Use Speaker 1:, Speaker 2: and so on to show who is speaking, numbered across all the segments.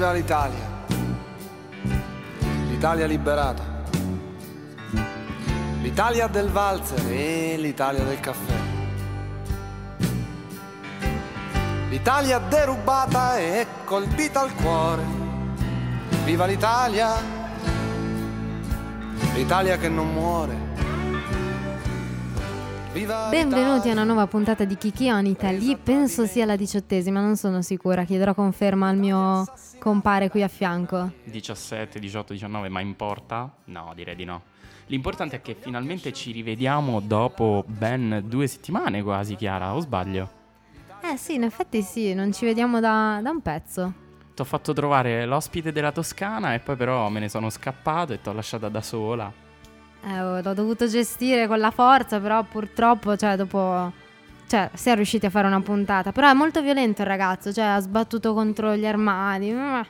Speaker 1: Viva l'Italia! L'Italia liberata. L'Italia del valzer e l'Italia del caffè. L'Italia derubata e colpita al cuore. Viva l'Italia! L'Italia che non muore.
Speaker 2: Benvenuti a una nuova puntata di Kiki on Italy. Penso sia la diciottesima, non sono sicura. Chiederò conferma al mio compare qui a fianco.
Speaker 3: 17, 18, 19, ma importa? No, direi di no. L'importante è che finalmente ci rivediamo dopo ben due settimane quasi, Chiara, o sbaglio?
Speaker 2: Eh sì, in effetti sì, non ci vediamo da, da un pezzo.
Speaker 3: Ti ho fatto trovare l'ospite della Toscana e poi però me ne sono scappato e ti ho lasciata da sola.
Speaker 2: Eh, l'ho dovuto gestire con la forza, però purtroppo, cioè, dopo... Cioè, si è riusciti a fare una puntata. Però è molto violento il ragazzo, cioè, ha sbattuto contro gli armadi. Mm.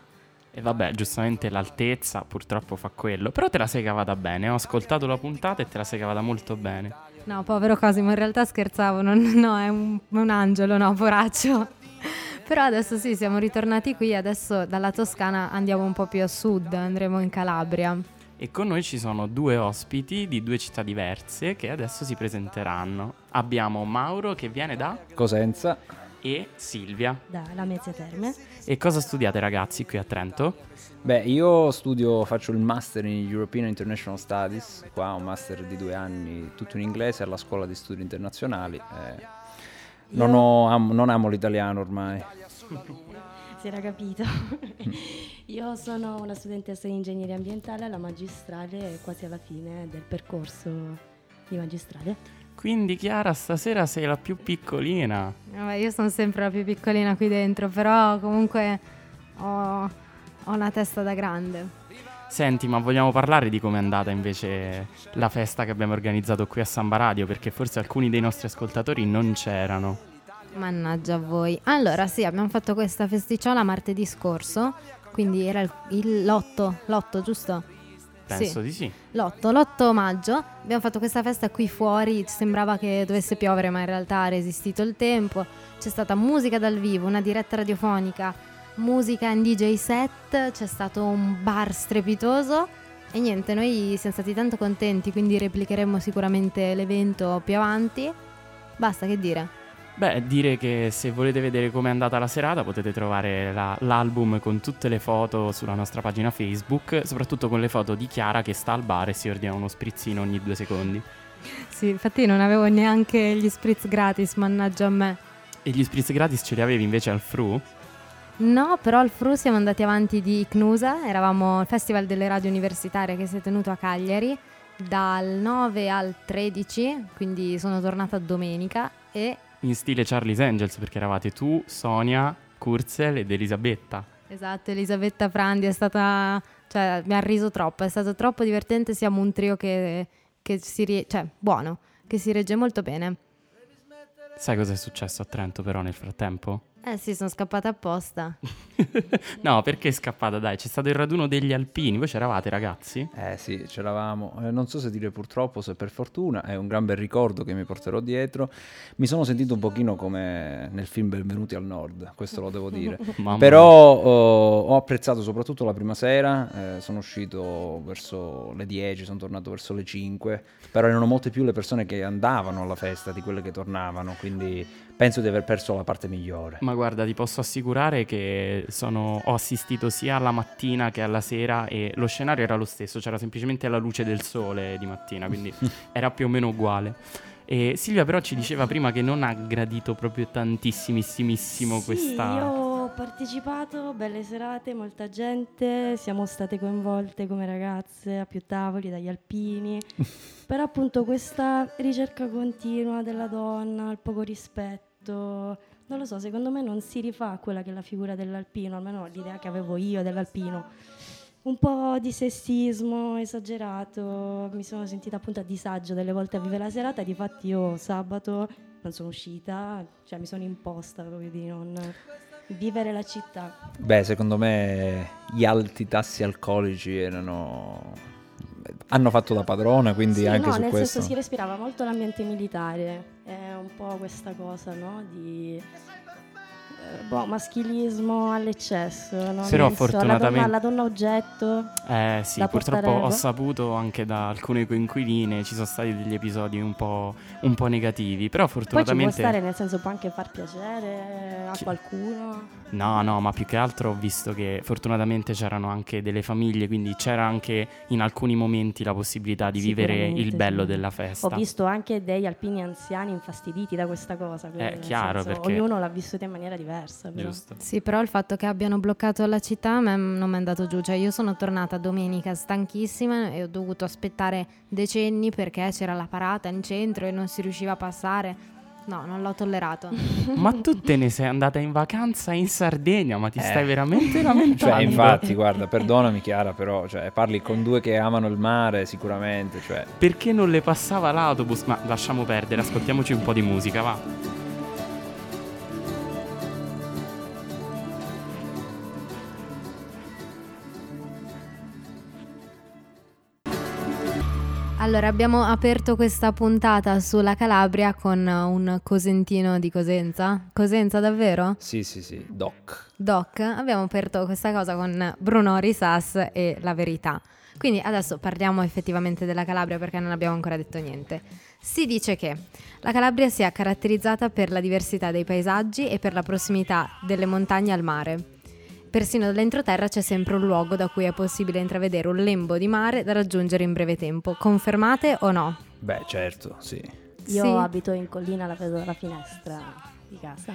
Speaker 3: E vabbè, giustamente l'altezza purtroppo fa quello. Però te la sei cavata bene, ho ascoltato la puntata e te la sei cavata molto bene.
Speaker 2: No, povero Cosimo, in realtà scherzavo, non- no, è un, un angelo, no, poraccio. Però adesso sì, siamo ritornati qui, adesso dalla Toscana andiamo un po' più a sud, andremo in Calabria.
Speaker 3: E con noi ci sono due ospiti di due città diverse che adesso si presenteranno. Abbiamo Mauro che viene da
Speaker 4: Cosenza.
Speaker 3: e Silvia.
Speaker 5: da Lamezia Terme.
Speaker 3: E cosa studiate ragazzi qui a Trento?
Speaker 4: Beh, io studio, faccio il master in European International Studies, qua un master di due anni, tutto in inglese alla scuola di studi internazionali. eh. non, ho- am- non amo l'italiano ormai.
Speaker 5: Si era capito. Io sono una studentessa di ingegneria ambientale alla magistrale, quasi alla fine del percorso di magistrale.
Speaker 3: Quindi Chiara stasera sei la più piccolina.
Speaker 2: Vabbè, io sono sempre la più piccolina qui dentro, però comunque ho, ho una testa da grande.
Speaker 3: Senti, ma vogliamo parlare di com'è andata invece la festa che abbiamo organizzato qui a Samba Radio? Perché forse alcuni dei nostri ascoltatori non c'erano.
Speaker 2: Mannaggia a voi. Allora, sì, abbiamo fatto questa festicciola martedì scorso, quindi era il- il l'8, l'8, giusto?
Speaker 3: Penso
Speaker 2: Sì.
Speaker 3: di sì.
Speaker 2: L'8, l'8 maggio abbiamo fatto questa festa qui fuori, sembrava che dovesse piovere ma in realtà ha resistito il tempo, c'è stata musica dal vivo, una diretta radiofonica, musica in DJ set, c'è stato un bar strepitoso e niente, noi siamo stati tanto contenti quindi replicheremo sicuramente l'evento più avanti, basta che dire.
Speaker 3: Beh, dire che se volete vedere com'è andata la serata potete trovare la- l'album con tutte le foto sulla nostra pagina Facebook, soprattutto con le foto di Chiara che sta al bar e si ordina uno sprizzino ogni due secondi.
Speaker 2: Sì, infatti non avevo neanche gli spritz gratis, mannaggia a me.
Speaker 3: E gli spritz gratis ce li avevi invece al Fru?
Speaker 2: No, però al FRU siamo andati avanti di CNUSA, eravamo al Festival delle Radio Universitarie che si è tenuto a Cagliari dal 9 al 13, quindi sono tornata domenica e
Speaker 3: In stile Charlie's Angels perché eravate tu, Sonia, Kurzel ed Elisabetta.
Speaker 2: esatto, Elisabetta Prandi è stata, cioè mi ha riso troppo, è stato troppo divertente, siamo un trio che, che si, cioè buono, che si regge molto bene.
Speaker 3: Sai cosa è successo a Trento però nel frattempo?
Speaker 2: Eh sì, sono scappata apposta.
Speaker 3: no, perché è scappata? Dai, c'è stato il raduno degli alpini. Voi c'eravate, ragazzi?
Speaker 4: Eh sì, c'eravamo. Eh, non so se dire purtroppo, se per fortuna, è un gran bel ricordo che mi porterò dietro. Mi sono sentito un pochino come nel film Benvenuti al Nord, questo lo devo dire. Però oh, ho apprezzato soprattutto la prima sera, eh, sono uscito verso le 10, sono tornato verso le 5, però erano molte più le persone che andavano alla festa di quelle che tornavano, quindi penso di aver perso la parte migliore.
Speaker 3: Ma guarda, ti posso assicurare che sono- ho assistito sia alla mattina che alla sera e lo scenario era lo stesso, c'era semplicemente la luce del sole di mattina, quindi era più o meno uguale. E Silvia però ci diceva prima che non ha gradito proprio tantissimissimo
Speaker 5: Sì,
Speaker 3: questa...
Speaker 5: io ho partecipato, belle serate, molta gente, siamo state coinvolte come ragazze a più tavoli dagli alpini, però appunto questa ricerca continua della donna, il poco rispetto, non lo so, secondo me non si rifà quella che è la figura dell'alpino, almeno l'idea che avevo io dell'alpino. Un po' di sessismo esagerato, mi sono sentita appunto a disagio delle volte a vivere la serata, difatti io sabato non sono uscita, cioè mi sono imposta proprio di non vivere la città.
Speaker 4: Beh, secondo me gli alti tassi alcolici erano... hanno fatto da padrona, quindi
Speaker 5: Sì,
Speaker 4: anche
Speaker 5: no,
Speaker 4: su
Speaker 5: nel
Speaker 4: questo...
Speaker 5: senso si respirava molto l'ambiente militare, è un po' questa cosa, no? Di boh, maschilismo all'eccesso. Non
Speaker 3: Però
Speaker 5: penso. La
Speaker 3: fortunatamente-
Speaker 5: donna, la donna oggetto.
Speaker 3: Eh sì, purtroppo ho saputo anche da alcune coinquiline ci sono stati degli episodi un po', un po' negativi, però
Speaker 5: Poi ci può
Speaker 3: fortunatamente...
Speaker 5: stare, nel senso può anche far piacere a
Speaker 3: Chi-
Speaker 5: qualcuno.
Speaker 3: No, no, ma più che altro ho visto che fortunatamente c'erano anche delle famiglie, quindi c'era anche in alcuni momenti la possibilità di vivere il bello
Speaker 5: sì.
Speaker 3: della festa.
Speaker 5: Ho visto anche degli alpini anziani infastiditi da questa cosa. quindi,
Speaker 3: Eh, chiaro,
Speaker 5: senso,
Speaker 3: perché-
Speaker 5: Ognuno l'ha vissuta in maniera diversa. Però.
Speaker 3: Giusto.
Speaker 2: Sì, però il fatto che abbiano bloccato la città a me non mi è andato giù. Cioè, io sono tornata domenica stanchissima e ho dovuto aspettare decenni perché c'era la parata in centro e non si riusciva a passare. No, non l'ho tollerato.
Speaker 3: Ma tu te ne sei andata in vacanza in Sardegna, ma ti
Speaker 4: Eh.
Speaker 3: stai veramente lamentando?
Speaker 4: Cioè, infatti, guarda, perdonami Chiara, però cioè, parli con due che amano il mare sicuramente, cioè,
Speaker 3: Perché non le passava l'autobus? Ma lasciamo perdere, ascoltiamoci un po' di musica, va.
Speaker 2: Allora, abbiamo aperto questa puntata sulla Calabria con un cosentino di Cosenza. Cosenza, davvero?
Speaker 4: sì, sì, sì, doc.
Speaker 2: Doc, abbiamo aperto questa cosa con Bruno Risas e La Verità. Quindi adesso parliamo effettivamente della Calabria perché non abbiamo ancora detto niente. Si dice che la Calabria sia caratterizzata per la diversità dei paesaggi e per la prossimità delle montagne al mare. Persino dall'entroterra c'è sempre un luogo da cui è possibile intravedere un lembo di mare da raggiungere in breve tempo. Confermate o no?
Speaker 4: Beh, certo, sì.
Speaker 5: Io
Speaker 2: Sì.
Speaker 5: abito in collina, la vedo dalla finestra di casa.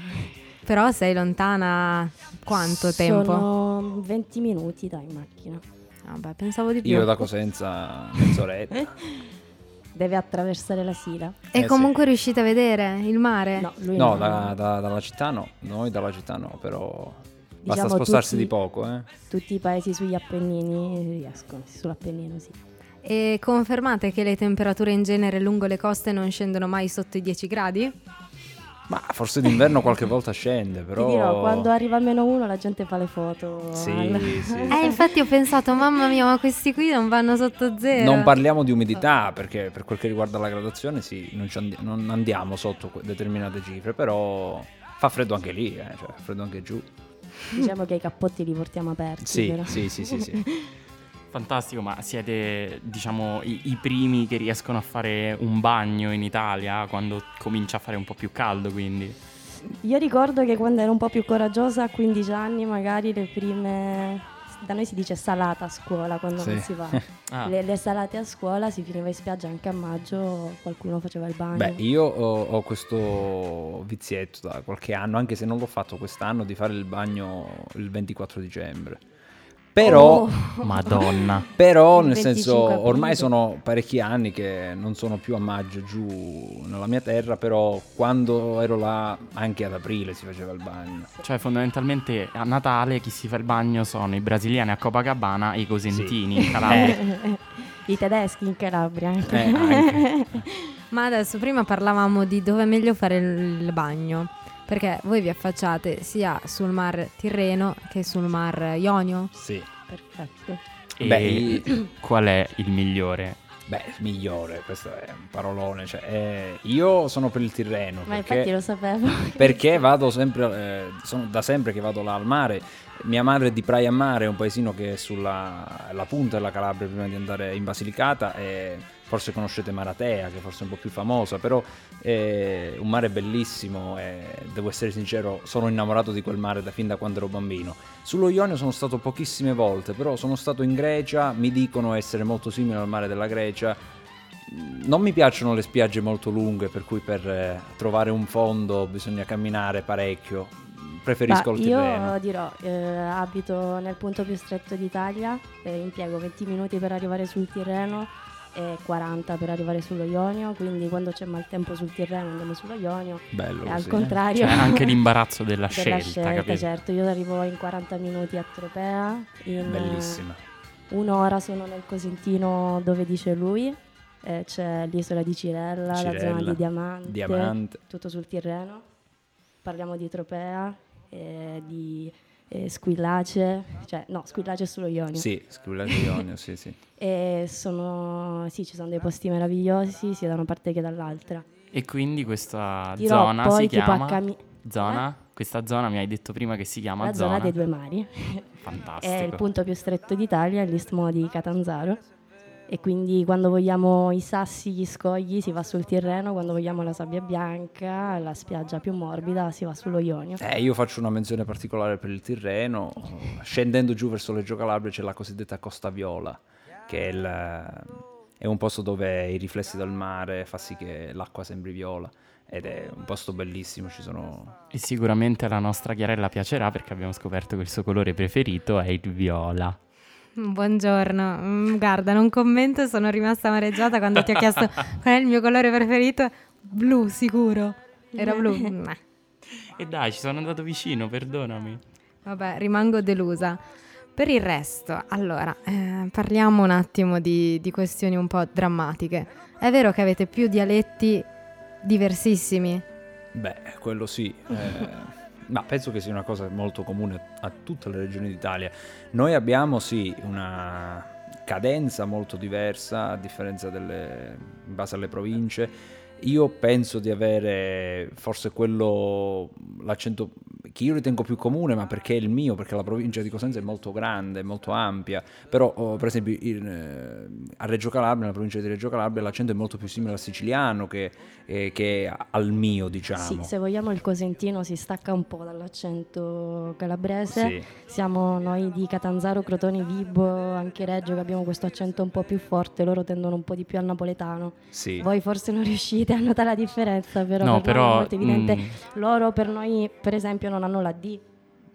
Speaker 2: Però sei lontana quanto tempo?
Speaker 5: Sono 20 minuti dai in macchina.
Speaker 2: Vabbè, pensavo di più.
Speaker 4: Io da Cosenza mezz'oretta.
Speaker 5: Deve attraversare la Sila.
Speaker 2: E
Speaker 4: Eh sì.
Speaker 2: comunque riuscite a vedere il mare?
Speaker 5: No, lui
Speaker 4: No,
Speaker 5: no.
Speaker 4: da- da- dalla città no, noi dalla città no, però basta
Speaker 5: Diciamo
Speaker 4: spostarsi
Speaker 5: tutti-
Speaker 4: di poco, eh.
Speaker 5: Tutti i paesi sugli Appennini riescono, sull'Appennino sì.
Speaker 2: E confermate che le temperature in genere lungo le coste non scendono mai sotto i 10 gradi?
Speaker 4: Ma forse d'inverno qualche volta scende, però...
Speaker 5: Ti dirò, quando arriva a meno uno la gente fa le foto.
Speaker 4: Sì,
Speaker 5: al-
Speaker 4: sì.
Speaker 2: Eh, infatti ho pensato, mamma mia, ma questi qui non vanno sotto zero.
Speaker 4: Non parliamo di umidità perché per quel che riguarda la gradazione sì, non, ci andi- non andiamo sotto que- determinate cifre, però fa freddo anche lì, eh, cioè fa freddo anche giù.
Speaker 5: Diciamo che i cappotti li portiamo aperti.
Speaker 4: Sì,
Speaker 5: però.
Speaker 4: sì, sì, sì, sì.
Speaker 3: Fantastico, ma siete, diciamo, i, i primi che riescono a fare un bagno in Italia quando comincia a fare un po' più caldo, quindi...
Speaker 5: Io ricordo che quando ero un po' più coraggiosa, a 15 anni, magari le prime. Da noi si dice salata a scuola quando
Speaker 4: Sì.
Speaker 5: non si va.
Speaker 3: Ah,
Speaker 5: Le, le salate a scuola si finiva in spiaggia anche a maggio, qualcuno faceva il bagno.
Speaker 4: Beh, io ho, ho questo vizietto da qualche anno, anche se non l'ho fatto quest'anno, di fare il bagno il 24 dicembre. Però,
Speaker 5: Oh,
Speaker 3: Madonna.
Speaker 4: però nel
Speaker 5: 25
Speaker 4: senso,
Speaker 5: aprile.
Speaker 4: ormai sono parecchi anni che non sono più a maggio giù nella mia terra, però quando ero là anche ad aprile si faceva il bagno.
Speaker 3: Cioè, fondamentalmente a Natale chi si fa il bagno sono i brasiliani a Copacabana e i cosentini in Calabria.
Speaker 5: I tedeschi in Calabria.
Speaker 4: Eh, anche.
Speaker 2: Ma adesso prima parlavamo di dove è meglio fare il il bagno. Perché voi vi affacciate sia sul mar Tirreno che sul mar Ionio.
Speaker 4: Sì.
Speaker 5: Perfetto.
Speaker 3: E
Speaker 4: Beh,
Speaker 3: qual è il migliore?
Speaker 4: Beh, migliore, questo è un parolone. Cioè, eh, io sono per il Tirreno.
Speaker 5: Ma
Speaker 4: perché...
Speaker 5: infatti lo sapevo.
Speaker 4: perché vado sempre, eh, sono da sempre che vado là al mare. Mia madre è di Praia Mare, un paesino che è sulla la punta della Calabria prima di andare in Basilicata e forse conoscete Maratea, che forse è un po' più famosa, però è un mare bellissimo e devo essere sincero, sono innamorato di quel mare da fin da quando ero bambino. Sullo Ionio sono stato pochissime volte, però sono stato in Grecia, mi dicono essere molto simile al mare della Grecia. Non mi piacciono le spiagge molto lunghe, per cui per eh, trovare un fondo bisogna camminare parecchio. Preferisco il
Speaker 5: io
Speaker 4: Tirreno.
Speaker 5: dirò, eh, abito nel punto più stretto d'Italia, eh, impiego 20 minuti per arrivare sul Tirreno e 40 per arrivare sullo Ionio, quindi quando c'è maltempo sul Tirreno andiamo sullo Ionio
Speaker 4: Bello
Speaker 5: e al
Speaker 4: così, eh.
Speaker 5: contrario
Speaker 3: Cioè, anche l'imbarazzo della,
Speaker 5: della
Speaker 3: scelta, capito?
Speaker 5: certo, io arrivo in 40 minuti a Tropea, in
Speaker 4: Bellissima.
Speaker 5: eh, un'ora sono nel Cosentino dove dice lui, eh, c'è l'isola di Cirella, la zona
Speaker 4: Cirella,
Speaker 5: di Diamante,
Speaker 4: Diamante.
Speaker 5: tutto sul Tirreno. Parliamo di Tropea, eh, di eh, Squillace, cioè no, Squillace è sullo Ionio.
Speaker 4: Sì, di Ionio, sì, sì.
Speaker 5: E sono, sì, ci sono dei posti meravigliosi sia da una parte che dall'altra.
Speaker 3: E quindi questa
Speaker 5: Dirò
Speaker 3: zona
Speaker 5: poi
Speaker 3: si chiama...
Speaker 5: cami-
Speaker 3: Zona? Questa zona mi hai detto prima che si chiama
Speaker 5: La zona dei due mari.
Speaker 3: Fantastico.
Speaker 5: È il punto più stretto d'Italia, l'istmo di Catanzaro. E quindi quando vogliamo i sassi, gli scogli, si va sul Tirreno, quando vogliamo la sabbia bianca, la spiaggia più morbida, si va sullo Ionio.
Speaker 4: Eh, io faccio una menzione particolare per il Tirreno. Scendendo giù verso Reggio Calabria c'è la cosiddetta Costa Viola, che è, il, è un posto dove i riflessi del mare fa sì che l'acqua sembri viola. Ed è un posto bellissimo, ci sono...
Speaker 3: E sicuramente alla nostra Chiarella piacerà perché abbiamo scoperto che il suo colore preferito è il viola.
Speaker 2: Buongiorno, Mm, guarda, non commento, sono rimasta amareggiata quando ti ho chiesto qual è il mio colore preferito. Blu, sicuro. Era blu.
Speaker 3: E dai, ci sono andato vicino, perdonami.
Speaker 2: Vabbè, rimango delusa. Per il resto, allora, eh, parliamo un attimo di, di questioni un po' drammatiche. È vero che avete più dialetti diversissimi?
Speaker 4: Beh, quello sì. eh, ma penso che sia una cosa molto comune a tutte le regioni d'Italia. Noi abbiamo sì una cadenza molto diversa a differenza delle in base alle province. Io penso di avere forse quello l'accento che io ritengo più comune, ma perché è il mio, perché la provincia di Cosenza è molto grande, molto ampia. Però, oh, per esempio, in, eh, a Reggio Calabria, nella provincia di Reggio Calabria, l'accento è molto più simile al siciliano che, eh, che al mio, diciamo.
Speaker 5: Sì, se vogliamo il cosentino si stacca un po' dall'accento calabrese.
Speaker 4: Sì.
Speaker 5: Siamo noi di Catanzaro, Crotone, Vibo, anche Reggio che abbiamo questo accento un po' più forte, loro tendono un po' di più al napoletano.
Speaker 4: Sì.
Speaker 5: Voi forse non riuscite a notare la differenza, però
Speaker 3: No,
Speaker 5: per
Speaker 3: però,
Speaker 5: è molto evidente.
Speaker 3: mm.
Speaker 5: Loro per noi, per esempio, non hanno la D.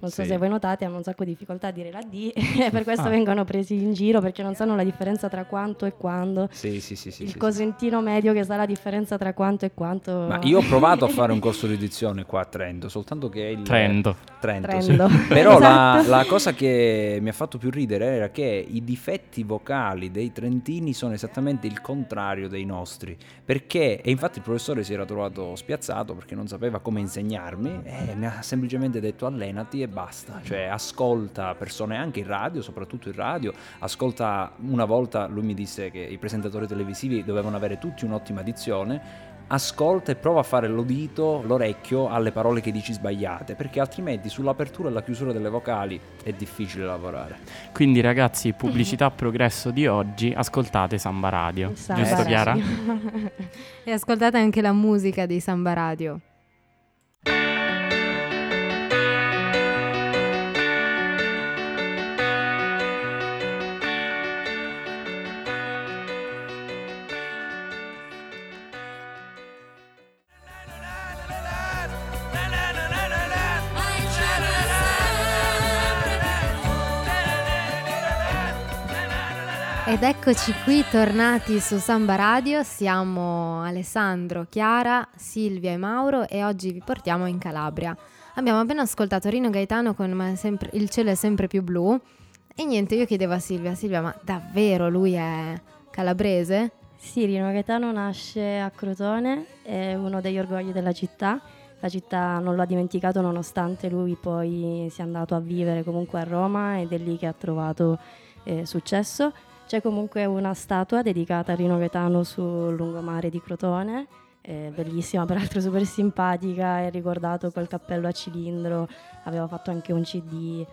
Speaker 5: Non so
Speaker 4: Sì.
Speaker 5: se voi notate, hanno un sacco di difficoltà a dire la D e per questo
Speaker 3: Ah.
Speaker 5: vengono presi in giro perché non sanno la differenza tra quanto e quando.
Speaker 4: Sì, sì, sì, sì,
Speaker 5: il
Speaker 4: sì, sì.
Speaker 5: cosentino medio che sa la differenza tra quanto e quanto.
Speaker 4: Ma io ho provato a fare un corso di dizione qua a Trento, soltanto che il
Speaker 3: Trento.
Speaker 4: Trento,
Speaker 5: Trento.
Speaker 4: sì. Però la,
Speaker 5: Esatto.
Speaker 4: la cosa che mi ha fatto più ridere era che i difetti vocali dei trentini sono esattamente il contrario dei nostri. Perché, e infatti il professore si era trovato spiazzato perché non sapeva come insegnarmi e mi ha semplicemente detto allenati e basta. Cioè ascolta persone anche in radio, soprattutto in radio, ascolta una volta lui mi disse che i presentatori televisivi dovevano avere tutti un'ottima dizione ascolta e prova a fare l'udito, l'orecchio alle parole che dici sbagliate, perché altrimenti sull'apertura e la chiusura delle vocali è difficile lavorare.
Speaker 3: Quindi ragazzi, pubblicità progresso di oggi, ascoltate Samba Radio.
Speaker 5: Samba
Speaker 3: Giusto
Speaker 5: Radio.
Speaker 3: Chiara?
Speaker 2: E ascoltate anche la musica di Samba Radio. Ed eccoci qui tornati su Samba Radio, siamo Alessandro, Chiara, Silvia e Mauro e oggi vi portiamo in Calabria. Abbiamo appena ascoltato Rino Gaetano con sempre- Il cielo è sempre più blu e niente, io chiedevo a Silvia, Silvia ma davvero lui è calabrese?
Speaker 5: Sì, Rino Gaetano nasce a Crotone, è uno degli orgogli della città. La città non lo ha dimenticato nonostante lui poi sia andato a vivere comunque a Roma ed è lì che ha trovato eh, successo. C'è comunque una statua dedicata a Rino Gaetano sul lungomare di Crotone, è bellissima, peraltro super simpatica, è ricordato col cappello a cilindro, aveva fatto anche un CD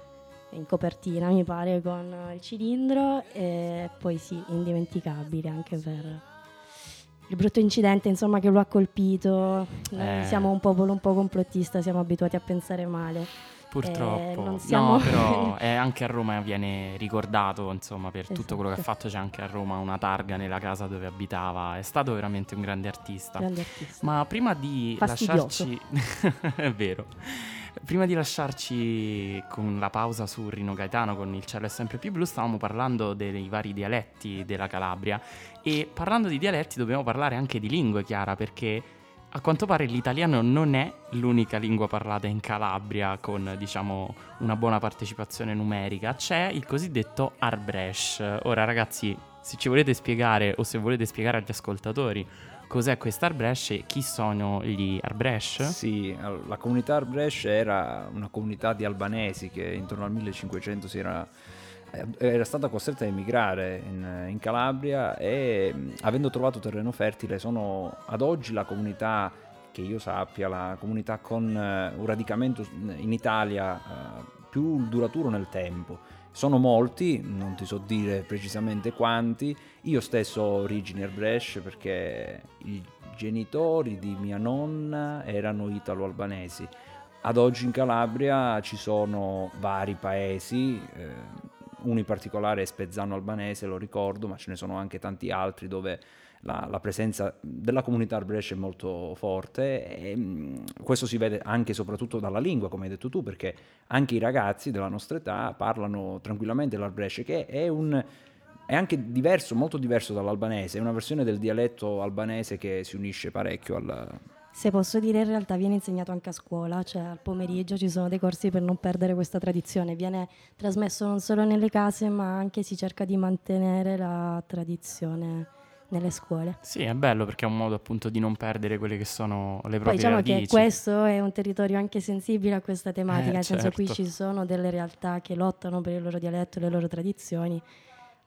Speaker 5: in copertina mi pare con il cilindro e poi sì, indimenticabile anche per il brutto incidente insomma che lo ha colpito. Noi
Speaker 3: Eh.
Speaker 5: siamo un popolo un po' complottista, siamo abituati a pensare male.
Speaker 3: Purtroppo.
Speaker 5: Eh, siamo-
Speaker 3: No, però è anche a Roma viene ricordato, insomma, per tutto quello che ha
Speaker 5: Esatto.
Speaker 3: fatto. C'è anche a Roma una targa nella casa dove abitava. È stato veramente un grande artista.
Speaker 5: Grande artista.
Speaker 3: Ma prima di
Speaker 5: Fastidioso.
Speaker 3: lasciarci... è vero. Prima di lasciarci con la pausa su Rino Gaetano con il cielo è sempre più blu, stavamo parlando dei vari dialetti della Calabria e parlando di dialetti dobbiamo parlare anche di lingue, Chiara, perché a quanto pare l'italiano non è l'unica lingua parlata in Calabria con, diciamo, una buona partecipazione numerica, c'è il cosiddetto Arbresh. Ora ragazzi, se ci volete spiegare o se volete spiegare agli ascoltatori cos'è questo Arbresh e chi sono gli Arbresh?
Speaker 4: Sì, la comunità Arbresh era una comunità di albanesi che intorno al 1500 si era, era stata costretta a emigrare in, in Calabria e mh, avendo trovato terreno fertile sono ad oggi la comunità che io sappia, la comunità con eh, un radicamento in Italia eh, più duraturo nel tempo. Sono molti, non ti so dire precisamente quanti. Io stesso ho origini a Brescia perché i genitori di mia nonna erano italo-albanesi. Ad oggi in Calabria ci sono vari paesi, eh, uno in particolare è Spezzano albanese, lo ricordo, ma ce ne sono anche tanti altri dove la, la presenza della comunità Brescia è molto forte. E mh, questo si vede anche e soprattutto dalla lingua, come hai detto tu, perché anche i ragazzi della nostra età parlano tranquillamente l'arbresce, che è un è anche diverso, molto diverso dall'albanese, è una versione del dialetto albanese che si unisce parecchio al,
Speaker 5: se posso dire, in realtà viene insegnato anche a scuola, cioè al pomeriggio ci sono dei corsi per non perdere questa tradizione. Viene trasmesso non solo nelle case, ma anche si cerca di mantenere la tradizione nelle scuole.
Speaker 3: Sì, è bello perché è un modo appunto di non perdere quelle che sono le proprie
Speaker 5: Poi diciamo
Speaker 3: radici.
Speaker 5: che questo è un territorio anche sensibile a questa tematica,
Speaker 3: Eh,
Speaker 5: nel senso qui
Speaker 3: certo.
Speaker 5: ci sono delle realtà che lottano per il loro dialetto e le loro tradizioni.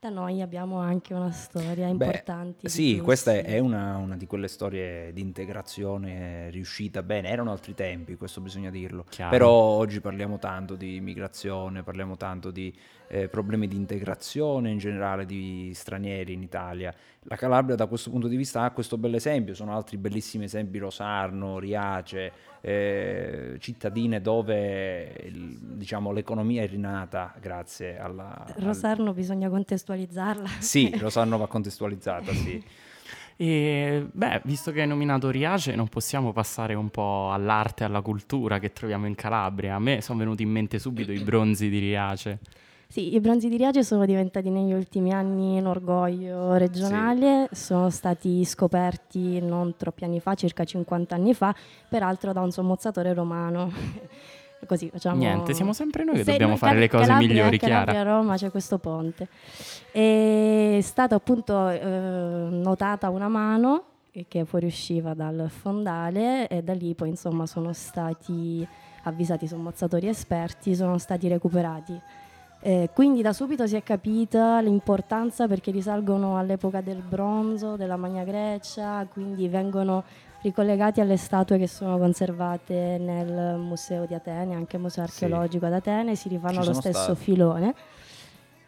Speaker 5: Da noi abbiamo anche una storia
Speaker 4: Beh,
Speaker 5: importante. di
Speaker 4: Sì, questa è,
Speaker 5: flussi.
Speaker 4: è una, una di quelle storie di integrazione riuscita bene. Erano altri tempi, questo bisogna dirlo.
Speaker 3: Chiaro.
Speaker 4: Però oggi parliamo tanto di immigrazione, parliamo tanto di eh, problemi di integrazione in generale di stranieri in Italia. La Calabria da questo punto di vista ha questo bel esempio, sono altri bellissimi esempi, Rosarno, Riace, eh, cittadine dove il- diciamo, l'economia è rinata grazie alla... al-
Speaker 5: Rosarno bisogna contestualizzarla.
Speaker 4: Sì, Rosarno va contestualizzata, sì.
Speaker 3: E beh, visto che hai nominato Riace, non possiamo passare un po' all'arte e alla cultura che troviamo in Calabria. A me sono venuti in mente subito i bronzi di Riace.
Speaker 5: Sì, i bronzi di Riace sono diventati negli ultimi anni un orgoglio regionale, sono stati scoperti non troppi anni fa, circa 50 anni fa, peraltro da un sommozzatore romano. Così facciamo...
Speaker 3: Niente, siamo sempre noi che
Speaker 5: Se
Speaker 3: dobbiamo
Speaker 5: noi-
Speaker 3: fare
Speaker 5: Cal-
Speaker 3: le cose
Speaker 5: Calabria-
Speaker 3: migliori,
Speaker 5: Calabria
Speaker 3: Chiara.
Speaker 5: Roma c'è questo ponte. È stata appunto eh, notata una mano che fuoriusciva dal fondale e da lì poi insomma sono stati avvisati sommozzatori esperti, sono stati recuperati. Eh, quindi da subito si è capita l'importanza perché risalgono all'epoca del bronzo, della Magna Grecia, quindi vengono ricollegati alle statue che sono conservate nel museo di Atene, anche il museo
Speaker 4: Sì.
Speaker 5: archeologico ad Atene, si rifanno allo stesso
Speaker 4: stati.
Speaker 5: filone.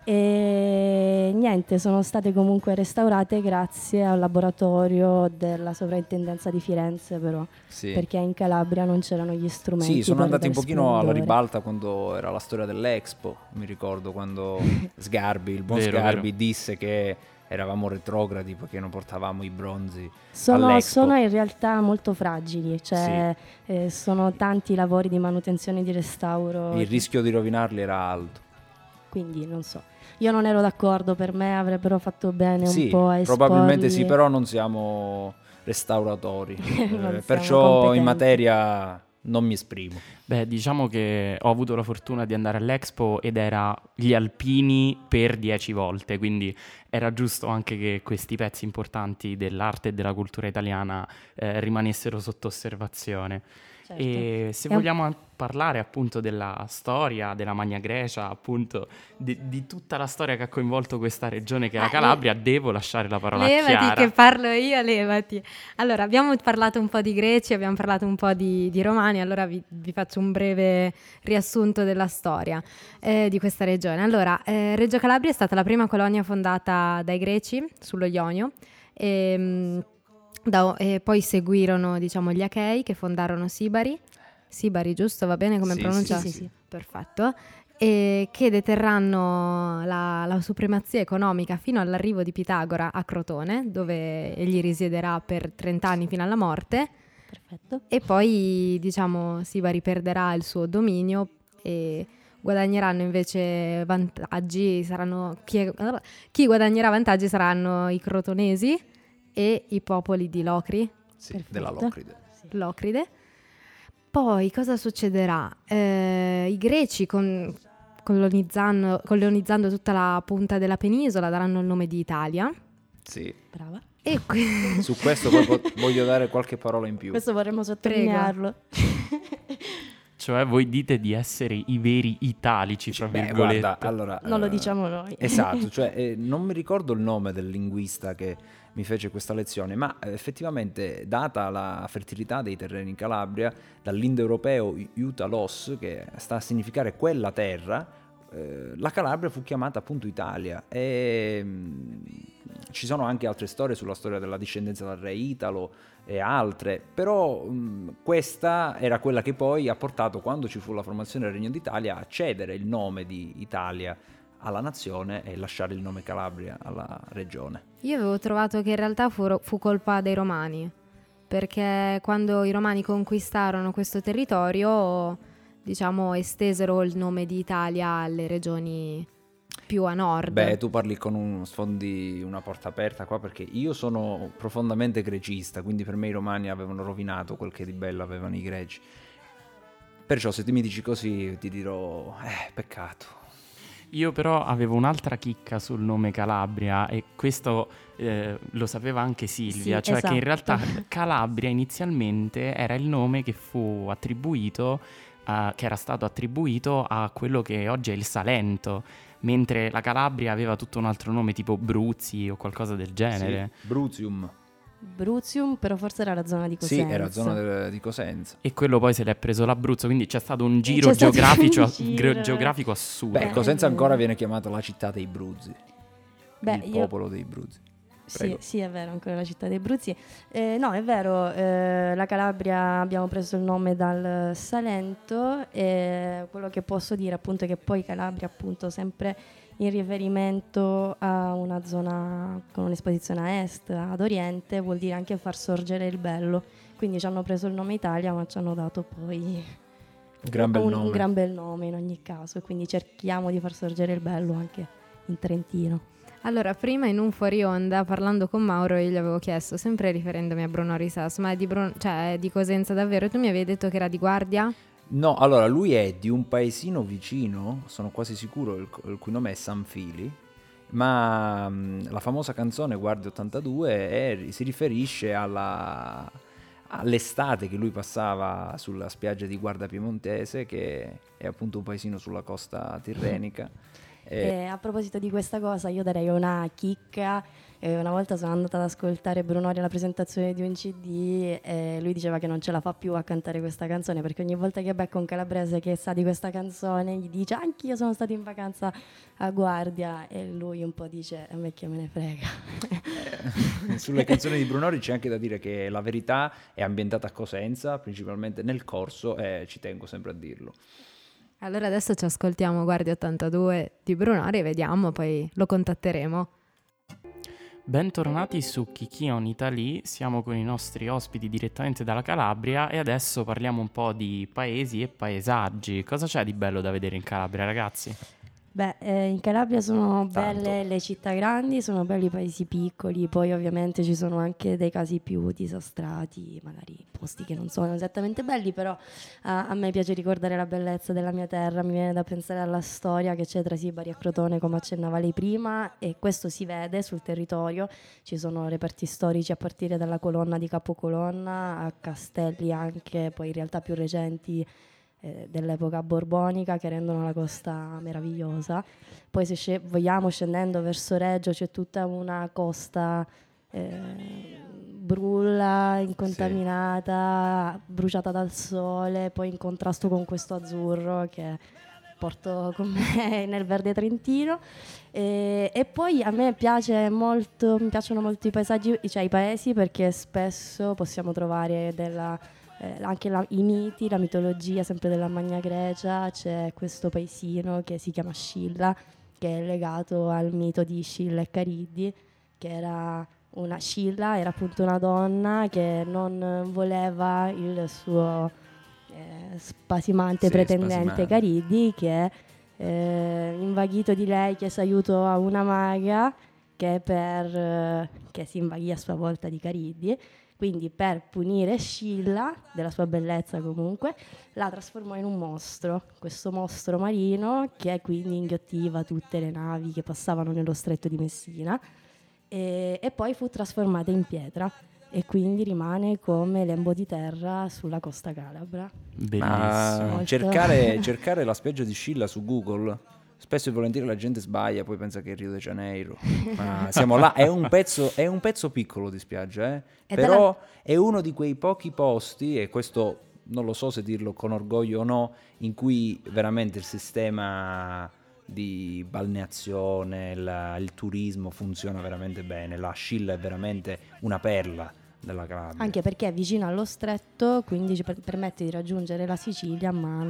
Speaker 5: E niente, sono state comunque restaurate grazie al laboratorio della sovrintendenza di Firenze, però,
Speaker 4: Sì.
Speaker 5: perché in Calabria non c'erano gli strumenti.
Speaker 4: Sì, sono andati un pochino alla ribalta quando era la storia dell'Expo, mi ricordo quando Sgarbi, il buon
Speaker 3: Vero,
Speaker 4: Sgarbi
Speaker 3: vero.
Speaker 4: disse che eravamo retrogradi perché non portavamo i bronzi.
Speaker 5: Sono, sono in realtà molto fragili, cioè eh, sono tanti i lavori di manutenzione e di restauro.
Speaker 4: Il rischio di rovinarli era alto.
Speaker 5: Quindi non so. Io non ero d'accordo, per me avrebbero fatto bene
Speaker 4: Sì,
Speaker 5: un po' a
Speaker 4: probabilmente sì,
Speaker 5: esporli.
Speaker 4: però non siamo restauratori. Eh,
Speaker 5: Non siamo
Speaker 4: perciò in
Speaker 5: competenti.
Speaker 4: materia non mi esprimo.
Speaker 3: Beh, diciamo che ho avuto la fortuna di andare all'Expo ed era gli alpini per dieci volte, quindi era giusto anche che questi pezzi importanti dell'arte e della cultura italiana eh, rimanessero sotto osservazione.
Speaker 5: Certo.
Speaker 3: E se
Speaker 5: È un-
Speaker 3: vogliamo parlare appunto della storia della Magna Grecia, appunto di, di tutta la storia che ha coinvolto questa regione che è la Calabria, devo lasciare la parola a
Speaker 2: Levati
Speaker 3: Chiara.
Speaker 2: che parlo io, levati. Allora, abbiamo parlato un po' di greci, abbiamo parlato un po' di, di romani, allora vi, vi faccio un breve riassunto della storia eh, di questa regione. Allora, eh, Reggio Calabria è stata la prima colonia fondata dai greci sullo Ionio. E, mm, da- e poi seguirono, diciamo, gli Achei che fondarono Sibari. Sibari, giusto? Va bene come
Speaker 4: Sì,
Speaker 2: pronuncia?
Speaker 5: sì, sì, sì.
Speaker 2: Perfetto. E che deterranno la, la supremazia economica fino all'arrivo di Pitagora a Crotone, dove egli risiederà per 30 anni fino alla morte.
Speaker 5: Perfetto.
Speaker 2: E poi, diciamo, Sibari perderà il suo dominio e guadagneranno invece vantaggi, saranno, chi, chi guadagnerà vantaggi saranno i crotonesi e i popoli di Locri,
Speaker 4: Sì,
Speaker 5: Perfetto.
Speaker 4: della Locride.
Speaker 2: Locride. Poi cosa succederà? Eh, I greci con- colonizzando, colonizzando tutta la punta della penisola daranno il nome di Italia
Speaker 4: Sì.
Speaker 5: Brava.
Speaker 2: e qui-
Speaker 4: Su questo voglio dare qualche parola in più.
Speaker 5: Questo vorremmo sottolinearlo.
Speaker 3: Cioè voi dite di essere i veri italici, fra
Speaker 4: Beh,
Speaker 3: virgolette.
Speaker 4: guarda, allora,
Speaker 5: Non lo
Speaker 4: eh,
Speaker 5: diciamo noi.
Speaker 4: Esatto, cioè eh, non mi ricordo il nome del linguista che mi fece questa lezione, ma eh, effettivamente data la fertilità dei terreni in Calabria, dall'indoeuropeo Iutalos, che sta a significare quella terra, eh, la Calabria fu chiamata appunto Italia. E mh, ci sono anche altre storie sulla storia della discendenza dal re Italo e altre, però mh, questa era quella che poi ha portato quando ci fu la formazione del Regno d'Italia a cedere il nome di Italia alla nazione e lasciare il nome Calabria alla regione.
Speaker 2: Io avevo trovato che in realtà fu, fu colpa dei romani, perché quando i romani conquistarono questo territorio, diciamo, estesero il nome di Italia alle regioni più a nord.
Speaker 4: Beh, tu parli con un sfondi una porta aperta qua perché io sono profondamente grecista, quindi per me i romani avevano rovinato quel che di bello avevano i greci. Perciò se tu mi dici così ti dirò, eh, peccato.
Speaker 3: Io però avevo un'altra chicca sul nome Calabria e questo eh, lo sapeva anche Silvia,
Speaker 5: Sì,
Speaker 3: cioè che in
Speaker 5: esatto.
Speaker 3: realtà Calabria inizialmente era il nome che fu attribuito, a- che era stato attribuito a quello che oggi è il Salento, mentre la Calabria aveva tutto un altro nome tipo Bruzzi o qualcosa del genere.
Speaker 4: Sì, Bruzium.
Speaker 5: Bruzium, però forse era la zona di Cosenza.
Speaker 4: Sì, era zona del- di Cosenza.
Speaker 3: E quello poi se l'è preso l'Abruzzo, quindi c'è stato un giro
Speaker 5: c'è stato
Speaker 3: geografico,
Speaker 5: un giro.
Speaker 3: geografico assurdo.
Speaker 4: Beh,
Speaker 5: Eh,
Speaker 4: Cosenza
Speaker 5: eh,
Speaker 4: ancora
Speaker 5: eh.
Speaker 4: viene chiamata la città dei Bruzzi.
Speaker 5: Beh,
Speaker 4: il
Speaker 5: io-
Speaker 4: popolo dei Bruzzi.
Speaker 5: Sì, sì, è vero, ancora la città dei Bruzzi. Eh, no, è vero, eh, la Calabria abbiamo preso il nome dal Salento e quello che posso dire appunto è che poi Calabria appunto sempre in riferimento a una zona con un'esposizione a est, ad oriente, vuol dire anche far sorgere il bello. Quindi ci hanno preso il nome Italia ma ci hanno dato poi
Speaker 4: Gran bel
Speaker 5: un,
Speaker 4: nome.
Speaker 5: un gran bel nome in ogni caso e quindi cerchiamo di far sorgere il bello anche in Trentino.
Speaker 2: Allora, prima in un fuori onda, parlando con Mauro, io gli avevo chiesto, sempre riferendomi a Bruno Risas, ma è di, Bru- cioè, è di Cosenza davvero? Tu mi avevi detto che era di Guardia?
Speaker 4: No, allora lui è di un paesino vicino, sono quasi sicuro, il, il cui nome è San Fili, ma mh, la famosa canzone Guardia 82 è- si riferisce alla- all'estate che lui passava sulla spiaggia di Guarda Piemontese, che è appunto un paesino sulla costa tirrenica. E-
Speaker 5: E a proposito di questa cosa, io darei una chicca. Eh, una volta sono andata ad ascoltare Brunori alla presentazione di un CD e lui diceva che non ce la fa più a cantare questa canzone perché ogni volta che becca un calabrese che sa di questa canzone gli dice anch'io sono stato in vacanza a Guardia e lui un po' dice a me che me ne frega.
Speaker 4: Sulle canzoni di Brunori c'è anche da dire che la verità è ambientata a Cosenza, principalmente nel corso, e ci tengo sempre a dirlo.
Speaker 2: Allora adesso ci ascoltiamo Guardia 82 di Brunori e vediamo, poi lo contatteremo.
Speaker 3: Bentornati su Kiki on Italy, siamo con i nostri ospiti direttamente dalla Calabria e adesso parliamo un po' di paesi e paesaggi. Cosa c'è di bello da vedere in Calabria, ragazzi?
Speaker 5: Beh, eh, in Calabria sono
Speaker 4: Tanto.
Speaker 5: belle le città grandi, sono belli i paesi piccoli, poi ovviamente ci sono anche dei casi più disastrati, magari posti che non sono esattamente belli, però a, a me piace ricordare la bellezza della mia terra, mi viene da pensare alla storia che c'è tra Sibari e Crotone, come accennava lei prima, e questo si vede sul territorio, ci sono reperti storici a partire dalla colonna di Capocolonna a castelli anche poi in realtà più recenti eh, dell'epoca borbonica che rendono la costa meravigliosa. Poi se sce- vogliamo scendendo verso Reggio c'è tutta una costa eh, brulla, incontaminata, bruciata dal sole, poi in contrasto con questo azzurro che porto con me nel verde trentino. E, e poi a me piace molto, mi piacciono molto i paesaggi, cioè i paesi perché spesso possiamo trovare della eh, anche la- i miti, la mitologia sempre della Magna Grecia, c'è questo paesino che si chiama Scilla, che è legato al mito di Scilla e Cariddi, che era una Scilla, era appunto una donna che non voleva il suo eh, spasimante
Speaker 4: Sì,
Speaker 5: pretendente
Speaker 4: spasimante.
Speaker 5: Cariddi, che eh, invaghito di lei chiese aiuto a una maga che, per, eh, che si invaghì a sua volta di Cariddi quindi per punire Scilla, della sua bellezza comunque, la trasformò in un mostro, questo mostro marino che quindi inghiottiva tutte le navi che passavano nello stretto di Messina e, e poi fu trasformata in pietra. e quindi rimane come lembo di terra sulla costa calabra.
Speaker 3: Bellissimo.
Speaker 4: Cercare, cercare la spiaggia di Scilla su Google, spesso e volentieri la gente sbaglia, poi pensa che è Rio de Janeiro. Ma siamo là, è un pezzo, è un pezzo piccolo di spiaggia, eh? Però è uno di quei pochi posti, e questo non lo so se dirlo con orgoglio o no, in cui veramente il sistema di balneazione, la- il turismo funziona veramente bene. La Scilla è veramente una perla della Calabria.
Speaker 5: Anche perché è vicino allo stretto, quindi ci per- permette di raggiungere la Sicilia, ma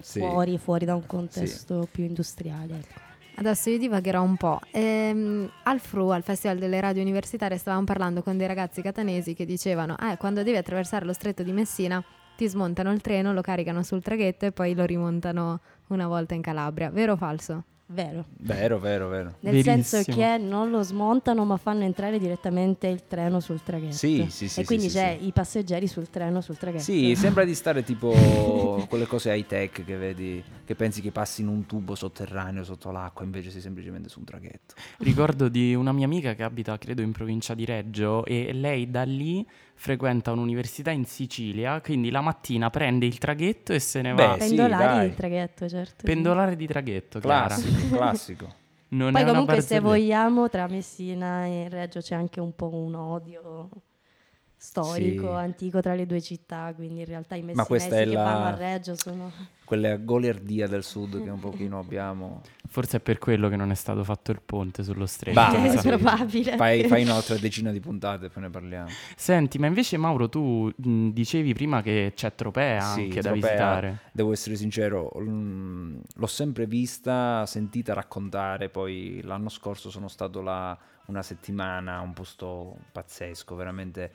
Speaker 4: Sì.
Speaker 5: fuori, fuori da un contesto più industriale. ecco.
Speaker 2: Adesso io divagherò un po'. Ehm, al FRU, al Festival delle Radio Universitarie, stavamo parlando con dei ragazzi catanesi che dicevano: Eh, quando devi attraversare lo stretto di Messina, ti smontano il treno, lo caricano sul traghetto e poi lo rimontano una volta in Calabria. Vero o falso?
Speaker 5: Vero.
Speaker 4: Vero, vero, vero.
Speaker 5: Nel senso
Speaker 3: Verissimo.
Speaker 5: che non lo smontano ma fanno entrare direttamente il treno sul traghetto.
Speaker 4: Sì, sì, sì,
Speaker 5: E quindi
Speaker 4: sì,
Speaker 5: c'è
Speaker 4: sì.
Speaker 5: i passeggeri sul treno sul traghetto.
Speaker 4: Sì, sembra di stare tipo quelle cose high tech che vedi, che pensi che passi in un tubo sotterraneo sotto l'acqua, invece sei semplicemente su un traghetto.
Speaker 3: Ricordo di una mia amica che abita, credo, in provincia di Reggio e lei da lì frequenta un'università in Sicilia, quindi la mattina prende il traghetto e se ne va.
Speaker 4: Beh, sì,
Speaker 5: Pendolari
Speaker 4: dai.
Speaker 5: il traghetto, certo. sì.
Speaker 3: Pendolare di traghetto, Chiara.
Speaker 4: Classico, classico.
Speaker 3: Non
Speaker 5: Poi comunque se vogliamo tra Messina e Reggio c'è anche un po' un odio storico,
Speaker 4: Sì.
Speaker 5: antico tra le due città, quindi in realtà i messinesi che
Speaker 4: la-
Speaker 5: vanno a Reggio sono...
Speaker 4: Quella goliardia del sud che un pochino abbiamo.
Speaker 3: Forse è per quello che non è stato fatto il ponte sullo stretto.
Speaker 4: Bah,
Speaker 5: È
Speaker 4: sì.
Speaker 5: probabile.
Speaker 4: Fai, fai un'altra decina di puntate e poi ne parliamo.
Speaker 3: Senti, ma invece Mauro, tu mh, dicevi prima che c'è Tropea
Speaker 4: Sì,
Speaker 3: anche da
Speaker 4: Tropea,
Speaker 3: visitare.
Speaker 4: Devo essere sincero, l'ho sempre vista, sentita raccontare, poi l'anno scorso sono stato là una settimana, un posto pazzesco, veramente,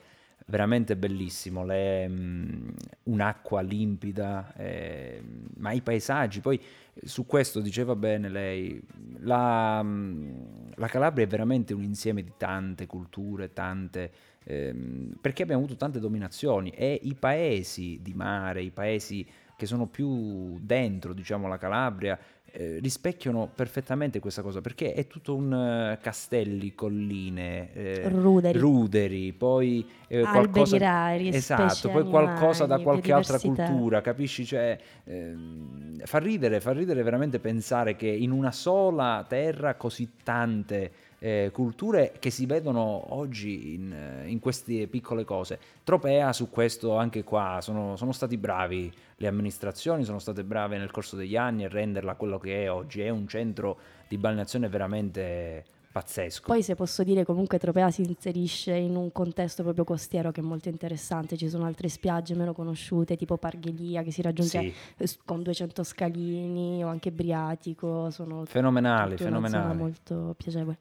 Speaker 4: veramente bellissimo, le, mm, un'acqua limpida, eh, ma i paesaggi, poi su questo diceva bene lei, la, mm, la Calabria è veramente un insieme di tante culture, tante ehm, perché abbiamo avuto tante dominazioni e i paesi di mare, i paesi che sono più dentro, diciamo, la Calabria, eh, rispecchiano perfettamente questa cosa, perché è tutto un eh, castelli, colline, eh,
Speaker 5: Ruderi.
Speaker 4: ruderi, poi eh, qualcosa...
Speaker 5: rari,
Speaker 4: Esatto, poi qualcosa da
Speaker 5: animali,
Speaker 4: qualche altra cultura, capisci? Cioè, ehm, fa ridere, fa ridere veramente pensare che in una sola terra così tante eh, culture che si vedono oggi in, eh, in queste piccole cose. Tropea su questo anche qua sono, sono stati bravi, le amministrazioni sono state brave nel corso degli anni a renderla quello che è oggi, è un centro di balneazione veramente pazzesco.
Speaker 5: Poi se posso dire comunque Tropea si inserisce in un contesto proprio costiero che è molto interessante, ci sono altre spiagge meno conosciute tipo Parghelia che si raggiunge
Speaker 4: Sì,
Speaker 5: eh, con 200 scalini o anche Briatico, sono
Speaker 4: fenomenali, fenomenali.
Speaker 5: molto piacevole.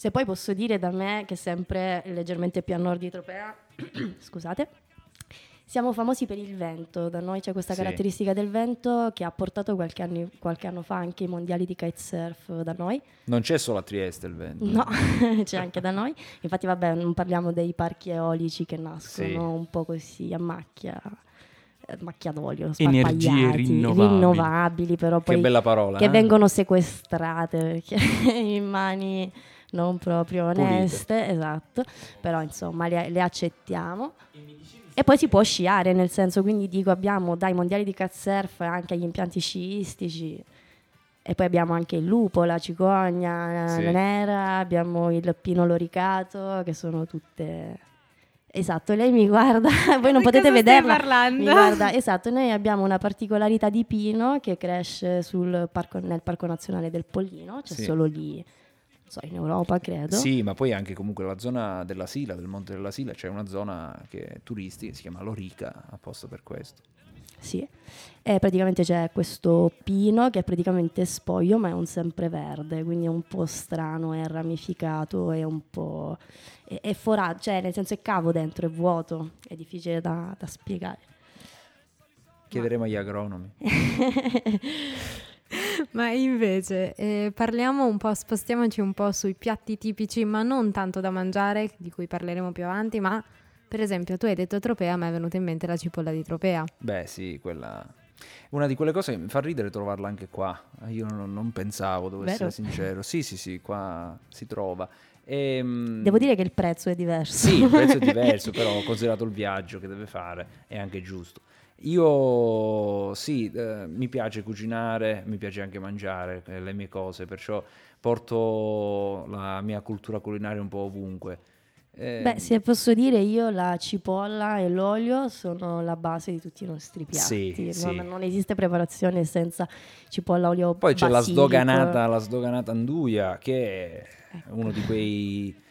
Speaker 5: Se poi posso dire da me che sempre leggermente più a nord di Tropea, scusate, siamo famosi per il vento, da noi c'è questa
Speaker 4: Sì.
Speaker 5: caratteristica del vento che ha portato qualche, anni- qualche anno fa anche i mondiali di kitesurf da noi.
Speaker 4: Non c'è solo a Trieste il vento.
Speaker 5: No, c'è anche da noi. Infatti, vabbè, non parliamo dei parchi eolici che nascono
Speaker 4: Sì.
Speaker 5: un po' così a macchia, a macchia d'olio,
Speaker 3: Energie rinnovabili.
Speaker 5: rinnovabili, però poi
Speaker 4: Che bella parola.
Speaker 5: che
Speaker 4: eh?
Speaker 5: vengono sequestrate perché in mani non proprio
Speaker 4: Pulite.
Speaker 5: oneste, esatto, però insomma le, le accettiamo. E poi si può sciare, nel senso, quindi dico abbiamo dai mondiali di kitesurf anche agli impianti sciistici. E poi abbiamo anche il lupo, la cicogna
Speaker 4: Sì.
Speaker 5: la nera, abbiamo il pino loricato, che sono tutte... Esatto, lei mi guarda, voi non
Speaker 2: Di
Speaker 5: potete vederla.
Speaker 2: parlando?
Speaker 5: Mi guarda, esatto, noi abbiamo una particolarità di pino che cresce sul parco- nel Parco Nazionale del Pollino, c'è
Speaker 4: Sì.
Speaker 5: solo lì, so, in Europa credo.
Speaker 4: Sì, ma poi anche comunque la zona della Sila, del Monte della Sila, c'è una zona che è turistica, si chiama Lorica, apposta per questo.
Speaker 5: Sì. E praticamente c'è questo pino che è praticamente spoglio, ma è un sempreverde, quindi è un po' strano, è ramificato, è un po'... è, è forato, cioè nel senso è cavo dentro, è vuoto, è difficile da, da spiegare.
Speaker 4: Chiederemo agli agronomi.
Speaker 2: Ma invece eh, parliamo un po', spostiamoci un po' sui piatti tipici, ma non tanto da mangiare, di cui parleremo più avanti, ma per esempio tu hai detto Tropea, ma è venuta in mente la cipolla di Tropea.
Speaker 4: Beh, sì, quella Una di quelle cose che mi fa ridere trovarla anche qua. Io non, non pensavo, devo
Speaker 5: Vero?
Speaker 4: essere sincero. Sì, sì, sì, qua si trova. Ehm,
Speaker 5: Devo dire che il prezzo è diverso.
Speaker 4: Sì, il prezzo è diverso, però considerato il viaggio che deve fare, è anche giusto. Io sì, eh, mi piace cucinare, mi piace anche mangiare eh, le mie cose, perciò porto la mia cultura culinaria un po' ovunque. Eh,
Speaker 5: Beh, se posso dire, io la cipolla e l'olio sono la base di tutti i nostri
Speaker 4: Sì,
Speaker 5: piatti.
Speaker 4: sì.
Speaker 5: Non, non esiste preparazione senza cipolla, olio,
Speaker 4: Poi c'è la
Speaker 5: basilico.
Speaker 4: sdoganata, la sdoganata anduia, che è uno di quei...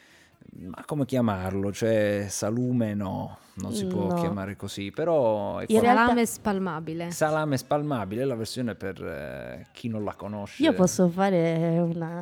Speaker 4: Ma come chiamarlo? Cioè, salume no, non si può
Speaker 5: No.
Speaker 4: chiamare così, però è
Speaker 5: In
Speaker 4: qual-
Speaker 5: realtà-
Speaker 2: Salame spalmabile.
Speaker 4: salame spalmabile, è la versione per eh, chi non la conosce.
Speaker 5: Io posso fare una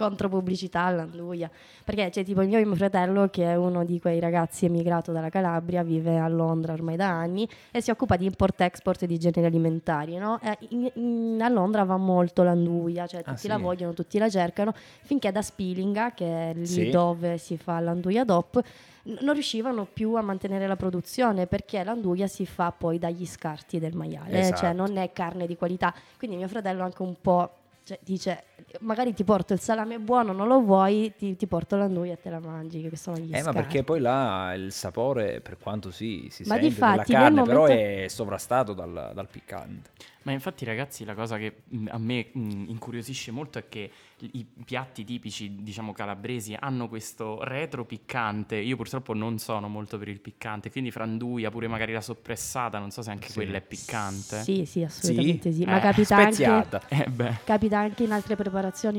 Speaker 5: contropubblicità all'anduia, perché c'è tipo il mio, fratello che è uno di quei ragazzi emigrato dalla Calabria, vive a Londra ormai da anni e si occupa di import-export di generi alimentari. no? E in- in- a Londra va molto l'anduia, cioè
Speaker 4: Ah,
Speaker 5: tutti
Speaker 4: sì?
Speaker 5: la vogliono, tutti la cercano, finché da Spilinga, che è lì
Speaker 4: Sì.
Speaker 5: dove si fa l'anduia DOP, n- non riuscivano più a mantenere la produzione perché l'anduia si fa poi dagli scarti del maiale, cioè
Speaker 4: Esatto.
Speaker 5: non è carne di qualità. Quindi mio fratello anche un po' cioè, dice magari ti porto il salame buono, non lo vuoi, ti, ti porto l'anduia e te la mangi, che sono gli
Speaker 4: Eh, ma
Speaker 5: scarti.
Speaker 4: perché poi là il sapore, per quanto sì, si
Speaker 5: Ma
Speaker 4: sente
Speaker 5: difatti,
Speaker 4: della carne, però
Speaker 5: momento-
Speaker 4: è sovrastato dal, dal piccante.
Speaker 3: Ma infatti, ragazzi, la cosa che mh, a me mh, incuriosisce molto è che i piatti tipici, diciamo, calabresi hanno questo retro piccante. Io purtroppo non sono molto per il piccante, quindi franduia, pure magari la soppressata, non so se anche
Speaker 4: Sì.
Speaker 3: quella è piccante.
Speaker 5: Sì, sì, assolutamente sì.
Speaker 4: Eh,
Speaker 5: Ma capita anche,
Speaker 4: speziata.
Speaker 3: Eh beh.
Speaker 5: capita anche in altre preparazioni,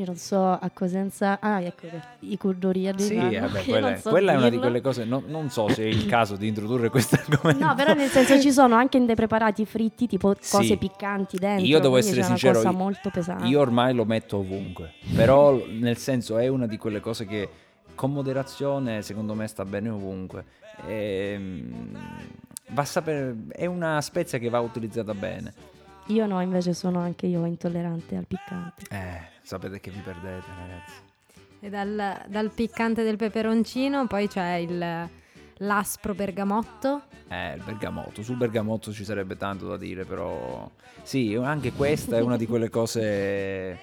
Speaker 5: non so, a Cosenza. Ah, ecco i curdori
Speaker 4: Sì,
Speaker 5: arrivano.
Speaker 4: vabbè,
Speaker 5: io
Speaker 4: quella,
Speaker 5: so
Speaker 4: quella è una di quelle cose, no- non so se è il caso di introdurre questo argomento.
Speaker 5: No, però nel senso ci sono anche dei preparati fritti, tipo
Speaker 4: Sì.
Speaker 5: cose piccanti dentro.
Speaker 4: Io devo essere
Speaker 5: c'è una
Speaker 4: sincero,
Speaker 5: cosa
Speaker 4: io-
Speaker 5: molto pesante.
Speaker 4: Io ormai lo metto ovunque, però nel senso è una di quelle cose che con moderazione secondo me sta bene ovunque. Ehm, va sapere- è una spezia che va utilizzata bene.
Speaker 5: Io no, invece sono anche io intollerante al piccante.
Speaker 4: Eh, sapete che vi perdete ragazzi.
Speaker 2: E dal, dal piccante del peperoncino poi c'è il, l'aspro bergamotto.
Speaker 4: Eh, il bergamotto. Sul bergamotto ci sarebbe tanto da dire, però sì, anche questa è una di quelle cose.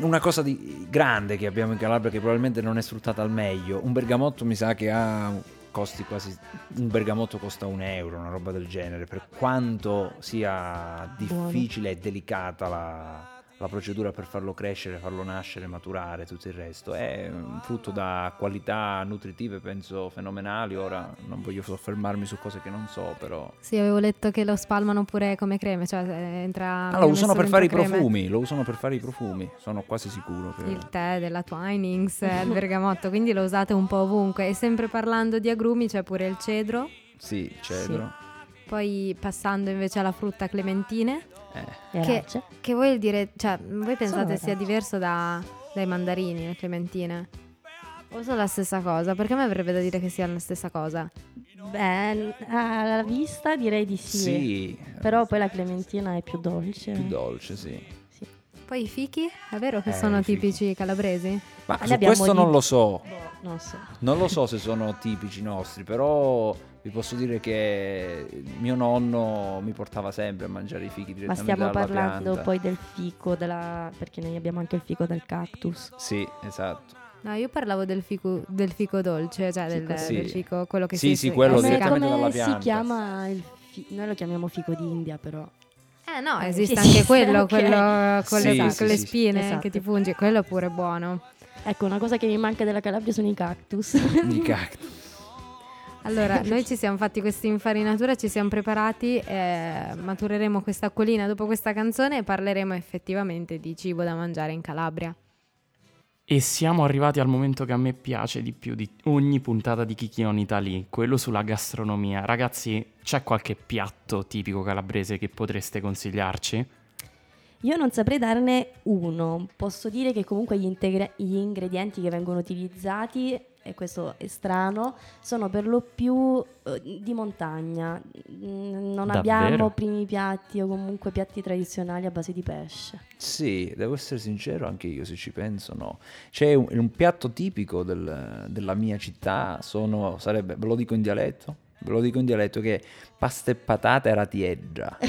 Speaker 4: Una cosa di grande che abbiamo in Calabria che probabilmente non è sfruttata al meglio. Un bergamotto mi sa che ha costi quasi. Un bergamotto costa un euro, una roba del genere. Per quanto sia difficile e delicata la, la procedura per farlo crescere, farlo nascere, maturare, tutto il resto. È un frutto da qualità nutritive, penso, fenomenali. Ora non voglio soffermarmi su cose che non so, però.
Speaker 2: Sì, avevo letto che lo spalmano pure come creme, cioè eh, entra...
Speaker 4: Ah, lo usano per fare i profumi. Lo usano per fare i profumi. Sono quasi sicuro. Che...
Speaker 2: Il tè della Twinings, eh, il bergamotto, quindi lo usate un po' ovunque. E sempre parlando di agrumi c'è pure il cedro,
Speaker 4: Sì, cedro.
Speaker 2: Poi passando invece alla frutta clementine,
Speaker 4: Eh.
Speaker 2: Che- che vuol dire, cioè, voi pensate sia diverso da- dai mandarini, le clementine? O sono la stessa cosa? Perché a me avrebbe da dire che siano la stessa cosa.
Speaker 5: Beh, alla vista direi di sì.
Speaker 4: Sì,
Speaker 5: Però poi la clementina è più dolce.
Speaker 4: più dolce, sì.
Speaker 5: Sì.
Speaker 2: Poi i fichi, è vero che
Speaker 4: Eh,
Speaker 2: sono tipici calabresi?
Speaker 4: Ma questo
Speaker 5: di-
Speaker 4: non lo so.
Speaker 5: Boh, non so.
Speaker 4: Non lo so se sono tipici nostri, però vi posso dire che mio nonno mi portava sempre a mangiare i fichi
Speaker 5: Ma
Speaker 4: direttamente
Speaker 5: stiamo
Speaker 4: dalla
Speaker 5: parlando
Speaker 4: pianta.
Speaker 5: poi del fico, della... perché noi abbiamo anche il fico del cactus.
Speaker 4: Sì, esatto.
Speaker 2: No, io parlavo del fico, del fico dolce, cioè del,
Speaker 5: Fico-
Speaker 4: sì.
Speaker 2: del fico, quello che
Speaker 4: Sì,
Speaker 2: si
Speaker 4: sì,
Speaker 2: si-
Speaker 4: quello direttamente dalla pianta.
Speaker 5: si chiama il fi- Noi lo chiamiamo fico d'India, però.
Speaker 2: Eh no,
Speaker 5: Eh,
Speaker 2: esiste
Speaker 5: sì,
Speaker 2: anche
Speaker 5: sì,
Speaker 2: quello,
Speaker 5: ok.
Speaker 2: quello con,
Speaker 4: Sì,
Speaker 2: le,
Speaker 4: sì,
Speaker 2: con le
Speaker 4: sì.
Speaker 2: spine
Speaker 5: Esatto.
Speaker 2: che ti fungi, quello è pure buono.
Speaker 5: Ecco, una cosa che mi manca della Calabria sono i cactus.
Speaker 4: I cactus.
Speaker 2: Allora, noi ci siamo fatti questa infarinatura, ci siamo preparati, eh, matureremo questa acquolina dopo questa canzone e parleremo effettivamente di cibo da mangiare in Calabria.
Speaker 3: E siamo arrivati al momento che a me piace di più di ogni puntata di Kiki on Italy, quello sulla gastronomia. Ragazzi, c'è qualche piatto tipico calabrese che potreste consigliarci?
Speaker 5: Io non saprei darne uno. Posso dire che comunque gli, integra- gli ingredienti che vengono utilizzati, e questo è strano, sono per lo più eh, di montagna. Non
Speaker 3: Davvero?
Speaker 5: abbiamo primi piatti o comunque piatti tradizionali a base di pesce.
Speaker 4: Sì, devo essere sincero, anche io se ci penso no. C'è un, un piatto tipico del- della mia città, sono, sarebbe, ve lo dico in dialetto, ve lo dico in dialetto, che pasta e patate era tieggia.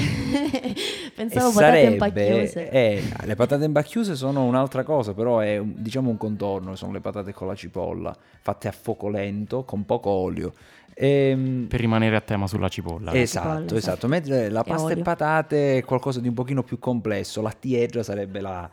Speaker 5: Pensavo
Speaker 4: E
Speaker 5: patate
Speaker 4: sarebbe-
Speaker 5: impacchiose.
Speaker 4: eh, le patate impacchiose sono un'altra cosa, però è un- diciamo un contorno, sono le patate con la cipolla, fatte a fuoco lento, con poco olio. Ehm,
Speaker 3: Per rimanere a tema sulla cipolla.
Speaker 4: Esatto,
Speaker 5: cipolla,
Speaker 4: esatto.
Speaker 5: esatto.
Speaker 4: Mentre la
Speaker 5: E
Speaker 4: pasta e
Speaker 5: olio.
Speaker 4: patate è qualcosa di un pochino più complesso. La tieggia sarebbe la,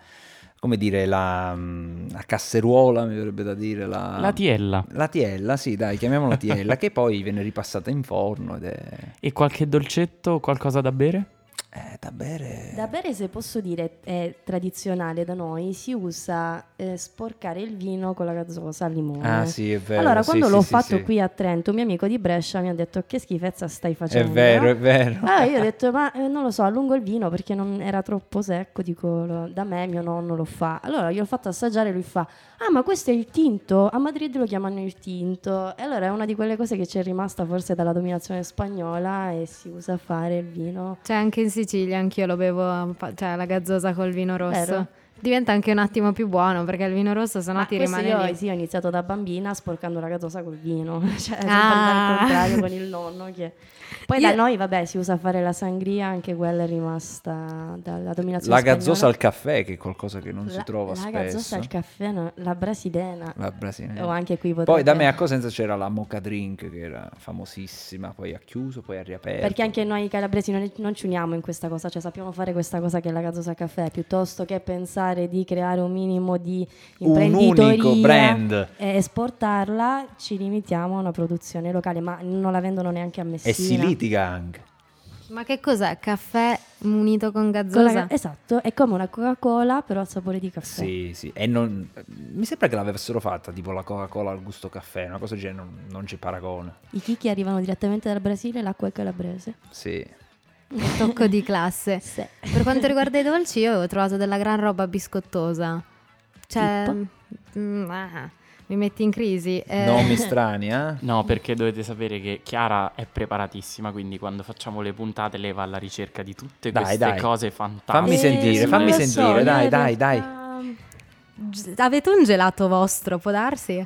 Speaker 4: come dire, la, mm, la casseruola, mi verrebbe da dire. La,
Speaker 3: La tiella.
Speaker 4: La tiella, sì, dai, chiamiamola tiella, che poi viene ripassata in forno ed è,
Speaker 3: E qualche dolcetto, qualcosa da bere?
Speaker 4: È da bere.
Speaker 5: Da bere, se posso dire, è tradizionale da noi, si usa eh, sporcare il vino con la gazzosa al limone.
Speaker 4: Ah, sì, è vero.
Speaker 5: allora,
Speaker 4: sì,
Speaker 5: quando
Speaker 4: sì,
Speaker 5: l'ho
Speaker 4: sì,
Speaker 5: fatto
Speaker 4: sì.
Speaker 5: qui a Trento, un mio amico di Brescia mi ha detto che schifezza stai
Speaker 4: È
Speaker 5: facendo.
Speaker 4: vero, è vero.
Speaker 5: Ah, io ho detto, ma eh, non lo so, allungo il vino perché non era troppo secco, dico, lo- da me mio nonno lo fa. Allora gliel'ho fatto assaggiare lui fa, ah ma questo è il tinto? A Madrid lo chiamano il tinto. E allora è una di quelle cose che ci è rimasta forse dalla dominazione spagnola e si usa a fare il vino.
Speaker 2: Cioè anche in Sicilia anch'io lo bevo, cioè la gazzosa col vino rosso.
Speaker 5: Vero?
Speaker 2: Diventa anche un attimo più buono perché il vino rosso sennò
Speaker 5: Ma
Speaker 2: ti rimane
Speaker 5: io,
Speaker 2: lì.
Speaker 5: sì, ho iniziato da bambina sporcando la gatosa col vino, cioè
Speaker 2: Ah.
Speaker 5: al contrario con il nonno che... Poi
Speaker 2: Io-
Speaker 5: da noi, vabbè, si usa a fare la sangria, anche quella è rimasta dalla dominazione
Speaker 4: La gazzosa
Speaker 5: spagnola.
Speaker 4: al caffè, che è qualcosa che non si
Speaker 5: La-
Speaker 4: trova
Speaker 5: la
Speaker 4: spesso.
Speaker 5: gazzosa al caffè, no, la brasilena.
Speaker 4: La brasiliana.
Speaker 5: O anche qui
Speaker 4: Poi
Speaker 5: potrebbe-
Speaker 4: da me a Cosenza c'era la Mocha Drink che era famosissima, poi ha chiuso, poi ha riaperto.
Speaker 5: Perché anche noi calabresi non, non ci uniamo in questa cosa, cioè sappiamo fare questa cosa che è la gazzosa al caffè, piuttosto che pensare di creare un minimo di
Speaker 4: Un
Speaker 5: imprenditoria
Speaker 4: unico brand.
Speaker 5: e esportarla, ci limitiamo a una produzione locale, ma non la vendono neanche a Messina.
Speaker 4: E si litiga anche.
Speaker 2: Ma che cos'è? Caffè munito con
Speaker 5: Con la
Speaker 2: gazzosa?
Speaker 5: ga- esatto, è come una Coca-Cola però a sapore di caffè.
Speaker 4: Sì, sì. E non, mi sembra che l'avessero fatta tipo la Coca-Cola al gusto caffè, una cosa del genere, non, non c'è paragone.
Speaker 5: I chicchi arrivano direttamente dal Brasile, l'acqua è calabrese.
Speaker 4: Sì.
Speaker 2: Tocco di classe.
Speaker 5: Sì.
Speaker 2: Per quanto riguarda i dolci, io ho trovato della gran roba biscottosa. Cioè,
Speaker 5: Tipo?
Speaker 2: mm, ah, mi metti in crisi. Eh,
Speaker 4: Nomi strani, eh?
Speaker 3: No, perché dovete sapere che Chiara è preparatissima, quindi quando facciamo le puntate lei va alla ricerca di tutte
Speaker 4: Dai,
Speaker 3: queste
Speaker 4: dai.
Speaker 3: cose fantastiche.
Speaker 4: Fammi
Speaker 5: Eh,
Speaker 4: sentire,
Speaker 5: sì,
Speaker 4: fammi
Speaker 5: so,
Speaker 4: sentire,
Speaker 5: io
Speaker 4: dai, dai, dai.
Speaker 2: avete un gelato vostro, può darsi?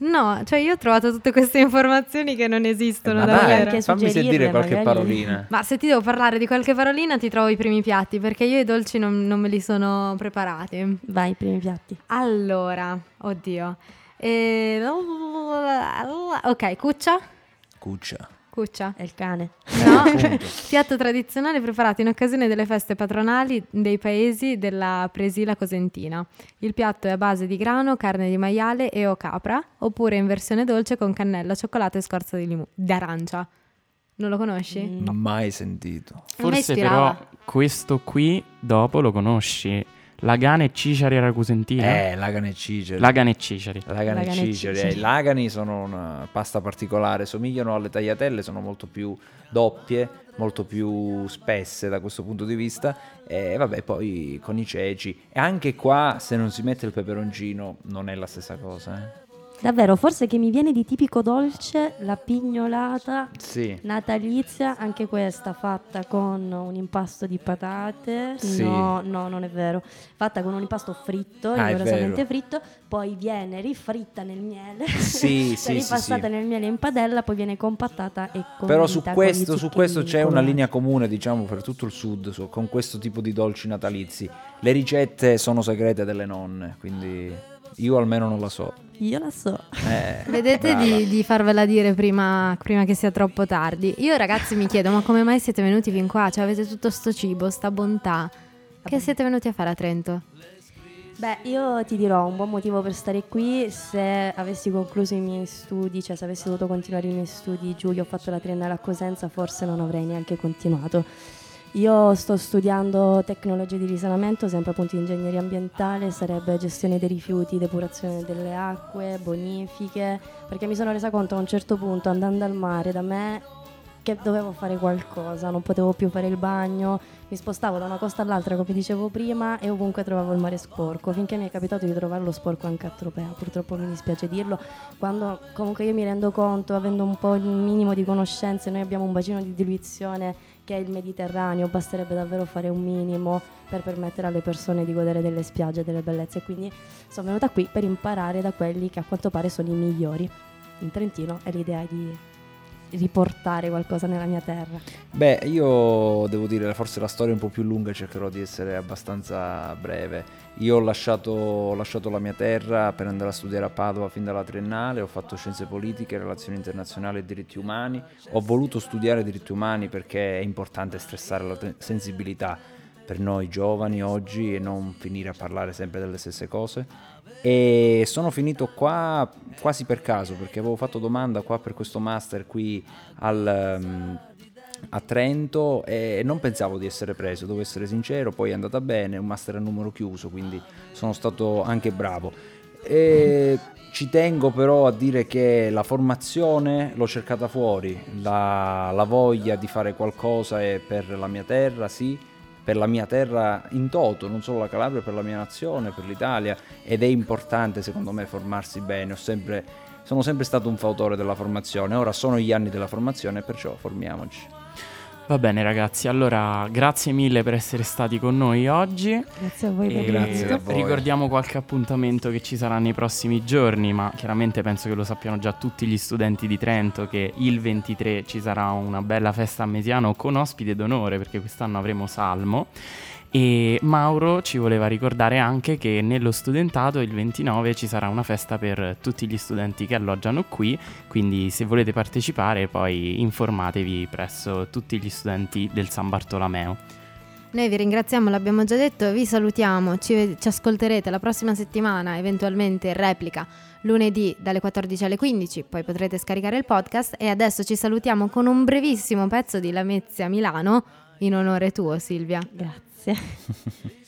Speaker 2: No, cioè io ho trovato tutte queste informazioni che non esistono
Speaker 4: Ma
Speaker 2: davvero.
Speaker 4: dai, fammi sentire qualche
Speaker 5: magari.
Speaker 4: parolina.
Speaker 2: Ma se ti devo parlare di qualche parolina ti trovo i primi piatti perché io i dolci non, non me li sono preparati.
Speaker 5: Vai, i primi piatti.
Speaker 2: Allora, oddio. Eh, ok, cuccia?
Speaker 4: Cuccia.
Speaker 2: Cuccia.
Speaker 5: È il cane.
Speaker 2: No, piatto tradizionale preparato in occasione delle feste patronali dei paesi della Presila Cosentina. Il piatto è a base di grano, carne di maiale e o capra, oppure in versione dolce con cannella, cioccolato e scorza di limu- d'arancia. Non lo conosci?
Speaker 5: Mm.
Speaker 4: Mai sentito.
Speaker 3: Forse però questo qui dopo lo conosci. Lagane e Ciceri Ragusentina.
Speaker 4: Eh, lagane e ciceri.
Speaker 3: Lagane e Ciceri.
Speaker 4: Lagani e
Speaker 5: e
Speaker 4: ciceri. eh, I lagani sono una pasta particolare, somigliano alle tagliatelle, sono molto più doppie, molto più spesse da questo punto di vista. E vabbè, poi con i ceci. E anche qua, se non si mette il peperoncino, non è la stessa cosa. Eh?
Speaker 5: Davvero, forse che mi viene di tipico dolce la pignolata
Speaker 4: Sì.
Speaker 5: natalizia, anche questa fatta con un impasto di patate.
Speaker 4: Sì.
Speaker 5: No, no, non è vero. Fatta con un impasto fritto,
Speaker 4: Ah,
Speaker 5: rigorosamente fritto, poi viene rifritta nel miele.
Speaker 4: Sì, sì,
Speaker 5: ripassata nel miele in padella, poi viene compattata e condita
Speaker 4: Però su questo, su questo c'è una linea comune, diciamo, per tutto il sud su- con questo tipo di dolci natalizi. Le ricette sono segrete delle nonne, quindi io almeno non la so.
Speaker 5: Io la so.
Speaker 4: Eh,
Speaker 2: Vedete di, di farvela dire prima, prima che sia troppo tardi. Io ragazzi mi chiedo, ma come mai siete venuti fin qua? Cioè avete tutto sto cibo, sta bontà. Che siete venuti a fare a Trento?
Speaker 5: Beh, io ti dirò un buon motivo per stare qui se avessi concluso i miei studi, cioè se avessi dovuto continuare i miei studi giù, io ho fatto la triennale a Cosenza, forse non avrei neanche continuato. Io sto studiando tecnologie di risanamento, sempre appunto ingegneria ambientale, sarebbe gestione dei rifiuti, depurazione delle acque, bonifiche, perché mi sono resa conto a un certo punto andando al mare da me che dovevo fare qualcosa, non potevo più fare il bagno, mi spostavo da una costa all'altra come dicevo prima e ovunque trovavo il mare sporco, finché mi è capitato di trovarlo sporco anche a Tropea, purtroppo mi dispiace dirlo, quando comunque io mi rendo conto, avendo un po' il minimo di conoscenze, noi abbiamo un bacino di diluizione che è il Mediterraneo, basterebbe davvero fare un minimo per permettere alle persone di godere delle spiagge, delle bellezze, quindi sono venuta qui per imparare da quelli che a quanto pare sono i migliori. In Trentino e l'idea è di riportare qualcosa nella mia terra.
Speaker 4: Beh, io devo dire, forse la storia è un po' più lunga, cercherò di essere abbastanza breve. Io ho lasciato, ho lasciato la mia terra per andare a studiare a Padova fin dalla triennale, ho fatto scienze politiche, relazioni internazionali e diritti umani. Ho voluto studiare diritti umani perché è importante stressare la te- sensibilità per noi giovani oggi e non finire a parlare sempre delle stesse cose. E sono finito qua quasi per caso perché avevo fatto domanda qua per questo master qui al, um, a Trento e non pensavo di essere preso, devo essere sincero, poi è andata bene, un master a numero chiuso, quindi sono stato anche bravo. E ci tengo però a dire che la formazione l'ho cercata fuori, la, la voglia di fare qualcosa è per la mia terra, sì, per la mia terra in toto, non solo la Calabria, per la mia nazione, per l'Italia ed è importante secondo me formarsi bene, sempre, sono sempre stato un fautore della formazione, ora sono gli anni della formazione perciò formiamoci.
Speaker 3: Va bene ragazzi, allora grazie mille per essere stati con noi oggi.
Speaker 5: Grazie a voi per
Speaker 4: Grazie a voi.
Speaker 3: Ricordiamo qualche appuntamento che ci sarà nei prossimi giorni, ma chiaramente penso che lo sappiano già tutti gli studenti di Trento che il 23 ci sarà una bella festa a Mesiano con ospite d'onore perché quest'anno avremo Salmo. E Mauro ci voleva ricordare anche che nello studentato il 29 ci sarà una festa per tutti gli studenti che alloggiano qui, quindi se volete partecipare poi informatevi presso tutti gli studenti del San Bartolomeo.
Speaker 2: Noi vi ringraziamo, l'abbiamo già detto, vi salutiamo, ci, ci ascolterete la prossima settimana, eventualmente in replica lunedì dalle 14 alle 15, poi potrete scaricare il podcast e adesso ci salutiamo con un brevissimo pezzo di Lamezia Milano in onore tuo Silvia.
Speaker 5: Grazie. gracias.